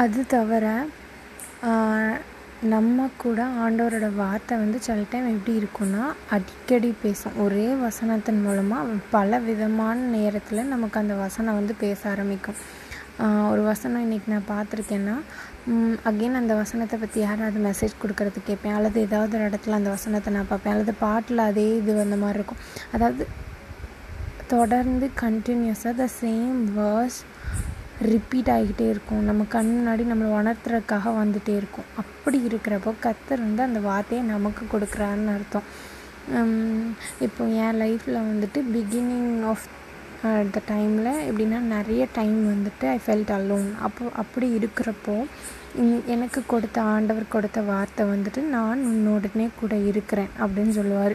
அது தவிர நம்ம கூட ஆண்டவரோட வார்த்தை வந்து சில டைம் எப்படி இருக்கும்னா அடிக்கடி பேசும். ஒரே வசனத்தின் மூலமாக பல விதமான நேரத்தில் நமக்கு அந்த வசனம் வந்து பேச ஆரம்பிக்கும். ஒரு வசனம் இன்றைக்கி நான் பார்த்துருக்கேன்னா அகெயின் அந்த வசனத்தை பற்றி யாராவது மெசேஜ் கொடுக்கறது கேட்பேன் அல்லது ஏதாவது ஒரு இடத்துல அந்த வசனத்தை நான் பார்ப்பேன். அல்லது பாட்டில் அதே இது வந்த மாதிரி இருக்கும். அதாவது தொடர்ந்து கண்டினியூஸாக த சேம் வேர்ஸ் ரிப்பீட் ஆகிக்கிட்டே இருக்கும். நம்ம கண் முன்னாடி நம்மளை உணர்த்துறதுக்காக வந்துகிட்டே இருக்கும். அப்படி இருக்கிறப்போ கத்தர் வந்து அந்த வார்த்தையை நமக்கு கொடுக்குறாருன்னு அர்த்தம். இப்போ என் லைஃப்பில் வந்துட்டு பிகினிங் ஆஃப் த டைமில் எப்படின்னா நிறைய டைம் வந்துட்டு ஐ ஃபெல்ட் அலோன் அப்போ அப்படி இருக்கிறப்போ எனக்கு கொடுத்த ஆண்டவர் கொடுத்த வார்த்தை வந்துட்டு நான் உன்னோடனே கூட இருக்கிறேன் அப்படின்னு சொல்லுவார்.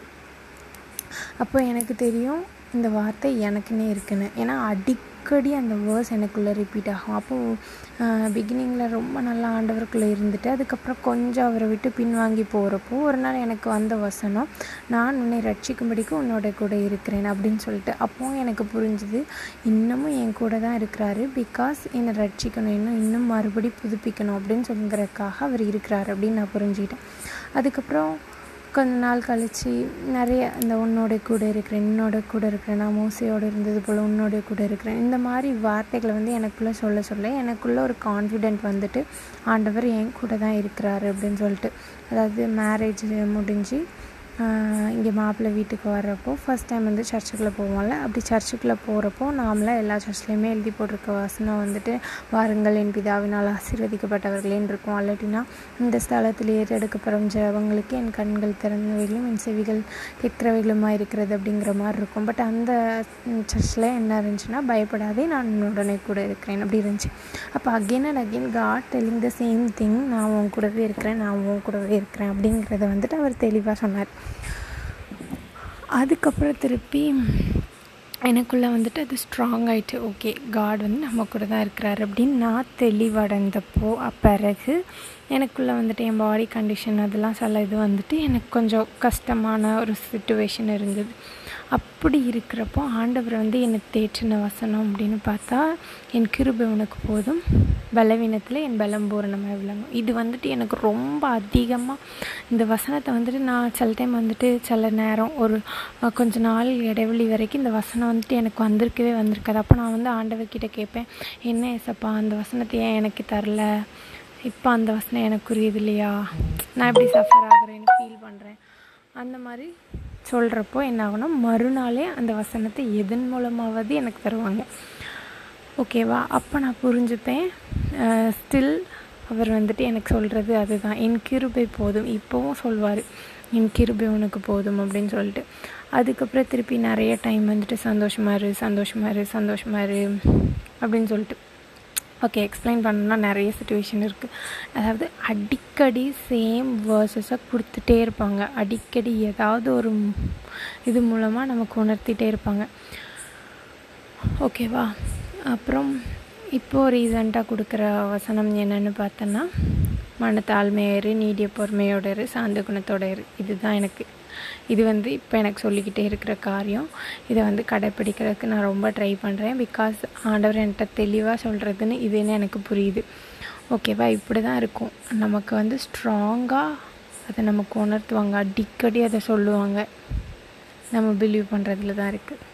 அப்போ எனக்கு தெரியும் இந்த வார்த்தை எனக்குன்னே இருக்குன்னு. ஏன்னா அடிக் அடிக்கடி அந்த வேர்ஸ் எனக்குள்ளே ரிப்பீட் ஆகும். அப்போது பிகினிங்கில் ரொம்ப நல்லா ஆண்டவருக்குள்ளே இருந்துட்டு அதுக்கப்புறம் கொஞ்சம் அவரை விட்டு பின்வாங்கி போகிறப்போ ஒரு நாள் எனக்கு வந்த வசனம் நான் உன்னை ரட்சிக்கும்படிக்கு உன்னோட கூட இருக்கிறேன் அப்படின்னு சொல்லிட்டு அப்போது எனக்கு புரிஞ்சுது இன்னமும் என் கூட தான் இருக்கிறாரு. பிகாஸ் என்னை ரட்சிக்கணும் இன்னும் இன்னும் மறுபடி புதுப்பிக்கணும் அப்படின்னு சொல்லுங்கிறதுக்காக அவர் இருக்கிறார் அப்படின்னு நான் புரிஞ்சுக்கிட்டேன். அதுக்கப்புறம் கொஞ்ச நாள் கழித்து நிறைய இந்த உன்னோட கூட இருக்கிறேன் என்னோட கூட இருக்கிறேன் நான் மோசையோடு இருந்தது போல் உன்னோட கூட இருக்கிறேன். இந்த மாதிரி வார்த்தைகளை வந்து எனக்குள்ளே சொல்ல சொல்ல எனக்குள்ளே ஒரு கான்ஃபிடென்ட் வந்துட்டு ஆண்டவர் என் கூட தான் இருக்கிறாரு அப்படின்னு சொல்லிட்டு. அதாவது மேரேஜ் முடிஞ்சு இங்கே மாப்பிள்ளை வீட்டுக்கு வர்றப்போ ஃபஸ்ட் டைம் வந்து சர்ச்சுக்குள்ளே போவோம்ல. அப்படி சர்ச்சுக்குள்ளே போகிறப்போ நாமளாக எல்லா சர்ச்லேயுமே எழுதி போட்டிருக்க வசனம் வந்துட்டு வாருங்கள் என் பிதாவினால் ஆசீர்வதிக்கப்பட்டவர்களேன்னு இருக்கும். அல்லாட்டினா இந்த ஸ்தலத்தில் ஏறெடுக்கப்படும் ஜபங்களுக்கு என் கண்கள் திறந்தவைகளும் என் செவிகள் கேட்கிறவைகளுமா இருக்கிறது அப்படிங்கிற மாதிரி இருக்கும். பட் அந்த சர்ச்சில் என்ன இருந்துச்சுன்னா பயப்படாதே நான் உடனே கூட இருக்கிறேன். அப்படி இருந்துச்சு. அப்போ again and again god telling the same thing நான் உன் கூடவே இருக்கிறேன் நான் உன் கூடவே இருக்கிறேன் அப்படிங்கிறத வந்துட்டு அவர் தெளிவாக சொன்னார். அதுக்கப்புறம் திருப்பி எனக்குள்ளே வந்துட்டு அது ஸ்ட்ராங் ஆகிட்டு ஓகே காட் வந்து நம்ம கூட தான் இருக்கிறாரு அப்படின்னு நான் தெளிவடைந்தப்போ பிறகு எனக்குள்ளே வந்துட்டு என் பாடி கண்டிஷன் அதெல்லாம் சில இது வந்துட்டு எனக்கு கொஞ்சம் கஷ்டமான ஒரு சுச்சுவேஷன் இருந்தது. அப்படி இருக்கிறப்போ ஆண்டவர் வந்து என்னை தேற்றின வசனம் அப்படின்னு பார்த்தா என் கிருபை உனக்கு போதும். பலவீனத்தில் என் பலம் பூரணமாக விளங்கும். இது வந்துட்டு எனக்கு ரொம்ப அதிகமாக இந்த வசனத்தை வந்துட்டு நான் சில டைம் வந்துட்டு சில நேரம் ஒரு கொஞ்ச நாள் இடைவெளி வரைக்கும் இந்த வசனம் வந்துட்டு எனக்கு வந்திருக்கவே வந்திருக்காது. அப்போ நான் வந்து ஆண்டவர்கிட்ட கேட்பேன் என்ன ஏசப்பா அந்த வசனத்தை ஏன் எனக்கு தரல? இப்போ அந்த வசனம் எனக்கு புரியுது இல்லையா நான் எப்படி சஃபர் ஆகுறேன்னு ஃபீல் பண்ணுறேன் அந்த மாதிரி சொல்கிறப்போ என்ன மறுநாளே அந்த வசனத்தை எதன் மூலமாவது எனக்கு தருவாங்க. ஓகேவா? அப்போ நான் புரிஞ்சுப்பேன். ஸ்டில் அவர் வந்துட்டு எனக்கு சொல்கிறது அதுதான். என் கிருபை போதும். இப்போவும் சொல்வார். என் கிருபை உனக்கு போதும் அப்படின்னு சொல்லிட்டு. அதுக்கப்புறம் திருப்பி நிறைய டைம் வந்துட்டு சந்தோஷமாக இரு சந்தோஷமாக இரு சந்தோஷமாக இரு அப்படின்னு சொல்லிட்டு. ஓகே எக்ஸ்பிளைன் பண்ணணும்னா நிறைய சுச்சுவேஷன் இருக்குது அதாவது அடிக்கடி சேம் வேர்சஸை கொடுத்துட்டே இருப்பாங்க. அடிக்கடி ஏதாவது ஒரு இது மூலமாக நமக்கு உணர்த்திட்டே இருப்பாங்க. ஓகேவா அப்புறம் இப்போது ரீசண்டாக கொடுக்குற வசனம் என்னென்னு பார்த்தோன்னா மனத்தாழ்மையாயிரு நீடிய பொறுமையோட இரு சாந்த குணத்தோட இரு. இதுதான் எனக்கு. இது வந்து இப்போ எனக்கு சொல்லிக்கிட்டே இருக்கிற காரியம். இதை வந்து கடைப்பிடிக்கிறதுக்கு நான் ரொம்ப ட்ரை பண்ணுறேன் பிகாஸ் ஆண்டவர் என்கிட்ட தெளிவாக சொல்கிறதுன்னு இதுன்னு எனக்கு புரியுது. ஓகேவா இப்படி தான் இருக்கும். நமக்கு வந்து ஸ்ட்ராங்காக அதை நமக்கு உணர்த்துவாங்க. அடிக்கடி அதை சொல்லுவாங்க. நம்ம பிலீவ் பண்ணுறதுல தான் இருக்குது